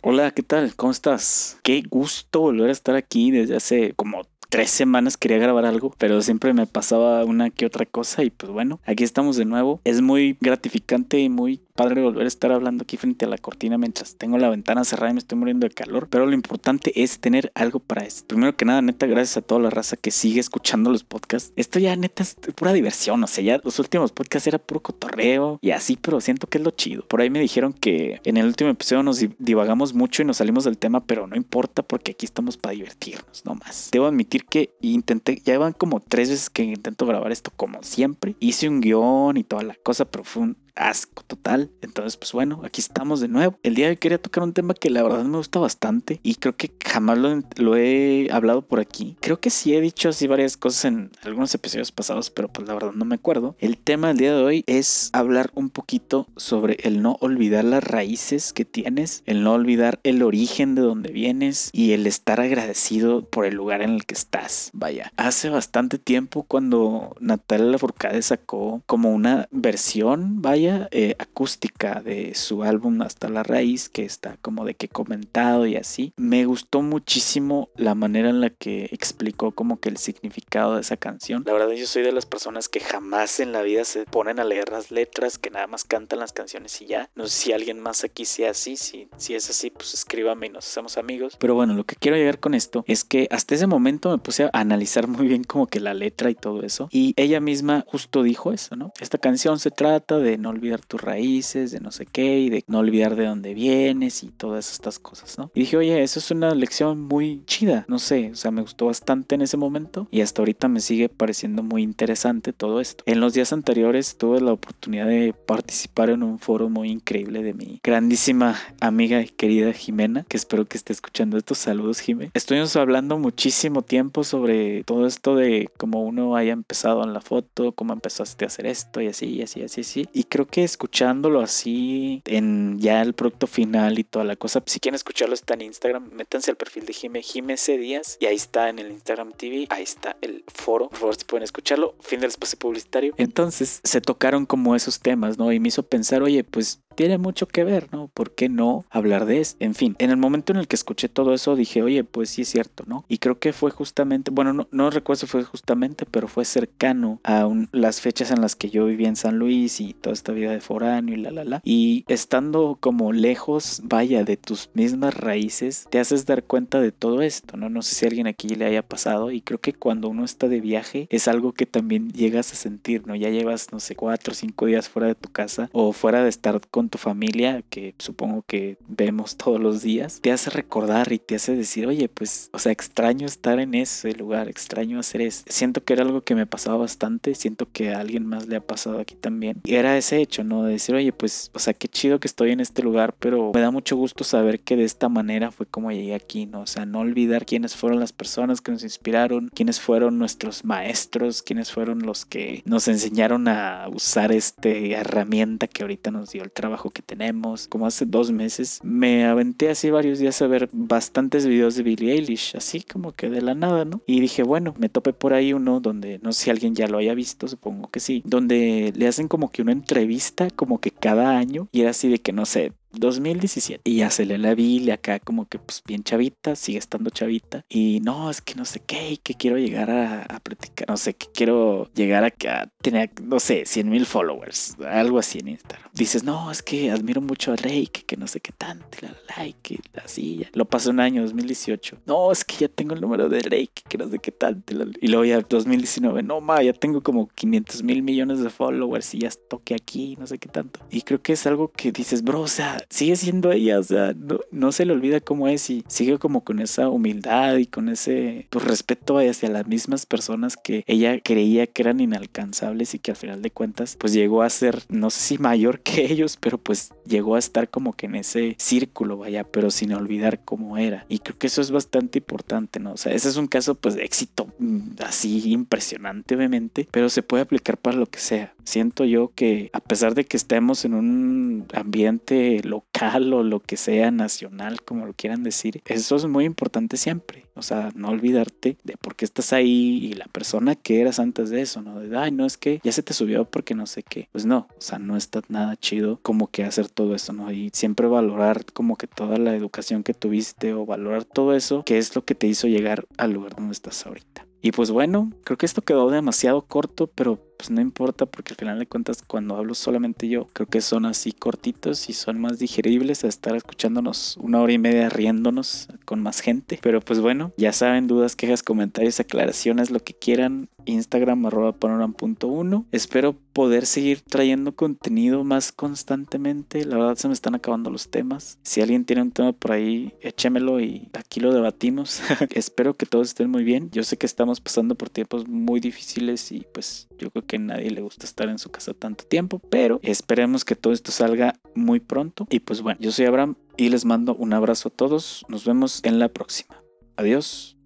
Hola, ¿qué tal? ¿Cómo estás? Qué gusto volver a estar aquí desde hace como tres semanas quería grabar algo, pero siempre me pasaba una que otra cosa y pues bueno, aquí estamos de nuevo. Es muy gratificante y muy padre volver a estar hablando aquí frente a la cortina mientras tengo la ventana cerrada y me estoy muriendo de calor. Pero lo importante es tener algo para esto. Primero que nada, neta, gracias a toda la raza que sigue escuchando los podcasts. Esto ya neta es pura diversión. O sea, ya los últimos podcasts era puro cotorreo y así, pero siento que es lo chido. Por ahí me dijeron que en el último episodio nos divagamos mucho y nos salimos del tema, pero no importa porque aquí estamos para divertirnos, no más. Debo admitir que intenté, ya van como tres veces que intento grabar esto como siempre. Hice un guion y toda la cosa, un asco total. Entonces, pues bueno, aquí estamos de nuevo. El día de hoy quería tocar un tema que la verdad me gusta bastante y creo que jamás lo, he hablado por aquí. Creo que sí he dicho así varias cosas en algunos episodios pasados, pero pues la verdad no me acuerdo. El tema del día de hoy es hablar un poquito sobre el no olvidar las raíces que tienes, el no olvidar el origen de donde vienes y el estar agradecido por el lugar en el que estás. Vaya, hace bastante tiempo cuando Natalia Lafourcade sacó como una versión, vaya, eh, acústica de su álbum Hasta la Raíz, que está como de que comentado y así. Me gustó muchísimo la manera en la que explicó como que el significado de esa canción. La verdad yo soy de las personas que jamás en la vida se ponen a leer las letras, que nada más cantan las canciones y ya. No sé si alguien más aquí sea así, si, si es así, pues escríbame y nos hacemos amigos. Pero bueno, lo que quiero llegar con esto es que hasta ese momento me puse a analizar muy bien como que la letra y todo eso. Y ella misma justo dijo eso, ¿no? Esta canción se trata de no olvidar tus raíces, de no sé qué, y de no olvidar de dónde vienes y todas estas cosas, ¿no? Y dije, oye, eso es una lección muy chida, no sé, o sea, me gustó bastante en ese momento y hasta ahorita me sigue pareciendo muy interesante todo esto. En los días anteriores tuve la oportunidad de participar en un foro muy increíble de mi grandísima amiga y querida Jimena, que espero que esté escuchando estos saludos, Jimena. Estuvimos hablando muchísimo tiempo sobre todo esto de cómo uno haya empezado en la foto, cómo empezaste a hacer esto y así, y así, así, así. Y creo que escuchándolo así en ya el producto final y toda la cosa, si quieren escucharlo está en Instagram, métanse al perfil de Jime, Jime C. Díaz y ahí está en el Instagram TV, ahí está el foro, por favor si pueden escucharlo, fin del espacio publicitario. Entonces se tocaron como esos temas, ¿no? Y me hizo pensar, oye, pues tiene mucho que ver, ¿no? ¿Por qué no hablar de eso? En fin, en el momento en el que escuché todo eso dije, oye, pues sí es cierto, ¿no? Y creo que fue justamente, bueno, no, no recuerdo si fue justamente, pero fue cercano a las fechas en las que yo vivía en San Luis y toda esta vida de foráneo y la, la, la. Y estando como lejos, vaya, de tus mismas raíces, te haces dar cuenta de todo esto, ¿no? No sé si a alguien aquí le haya pasado y creo que cuando uno está de viaje es algo que también llegas a sentir, ¿no? Ya llevas, no sé, cuatro o cinco días fuera de tu casa o fuera de estar con tu familia, que supongo que vemos todos los días, te hace recordar y te hace decir, oye, pues, o sea, extraño estar en ese lugar, extraño hacer eso. Siento que era algo que me pasaba bastante, siento que a alguien más le ha pasado aquí también. Y era ese hecho, ¿no? De decir, oye, pues, o sea, qué chido que estoy en este lugar, pero me da mucho gusto saber que de esta manera fue como llegué aquí, ¿no? O sea, no olvidar quiénes fueron las personas que nos inspiraron, quiénes fueron nuestros maestros, quiénes fueron los que nos enseñaron a usar esta herramienta que ahorita nos dio el trabajo que tenemos, como hace dos meses, me aventé así varios días a ver bastantes videos de Billie Eilish, así como que de la nada, ¿no? Y dije, bueno, me topé por ahí uno donde no sé si alguien ya lo haya visto, supongo que sí, donde le hacen como que una entrevista como que cada año y era así de que no sé, 2017. Y ya se le la Biblia acá como que pues bien chavita, sigue estando chavita. Y no, es que no sé qué, que quiero llegar a, a no sé, que quiero llegar a, a tener, no sé, 100 mil followers, algo así en Instagram. Dices, no, es que admiro mucho a Rake, que no sé qué tanto, la like, así, ya. Lo pasó un año, 2018. No, es que ya tengo el número de Rake, que no sé qué tanto. Y luego ya 2019, no, ma, ya tengo como 500 mil millones de followers y ya toque aquí, no sé qué tanto. Y creo que es algo que dices, bro, o sea, sigue siendo ella, o sea, no, se le olvida cómo es y sigue como con esa humildad y con ese pues, respeto hacia las mismas personas que ella creía que eran inalcanzables y que al final de cuentas pues llegó a ser, no sé si mayor que ellos, pero pues llegó a estar como que en ese círculo, vaya, pero sin olvidar cómo era. Y creo que eso es bastante importante, ¿no? O sea, ese es un caso pues de éxito mm, así impresionante, obviamente, pero se puede aplicar para lo que sea. Siento yo que a pesar de que estemos en un ambiente local o lo que sea nacional, como lo quieran decir. Eso es muy importante siempre. O sea, no olvidarte de por qué estás ahí y la persona que eras antes de eso, ¿no? De, ay, no es que ya se te subió porque no sé qué. Pues no, o sea, no está nada chido como que hacer todo eso, ¿no? Y siempre valorar como que toda la educación que tuviste o valorar todo eso, que es lo que te hizo llegar al lugar donde estás ahorita. Y pues bueno, creo que esto quedó demasiado corto, pero pues no importa porque al final de cuentas cuando hablo solamente yo, creo que son así cortitos y son más digeribles a estar escuchándonos una hora y media riéndonos con más gente. Pero pues bueno, ya saben, dudas, quejas, comentarios, aclaraciones, lo que quieran. Instagram arroba panoram.1. Espero poder seguir trayendo contenido más constantemente. La verdad se me están acabando los temas. Si alguien tiene un tema por ahí, échemelo y aquí lo debatimos. Espero que todos estén muy bien. Yo sé que estamos pasando por tiempos muy difíciles y pues yo creo que a nadie le gusta estar en su casa tanto tiempo, pero esperemos que todo esto salga muy pronto. Y pues bueno, yo soy Abraham y les mando un abrazo a todos. Nos vemos en la próxima. Adiós.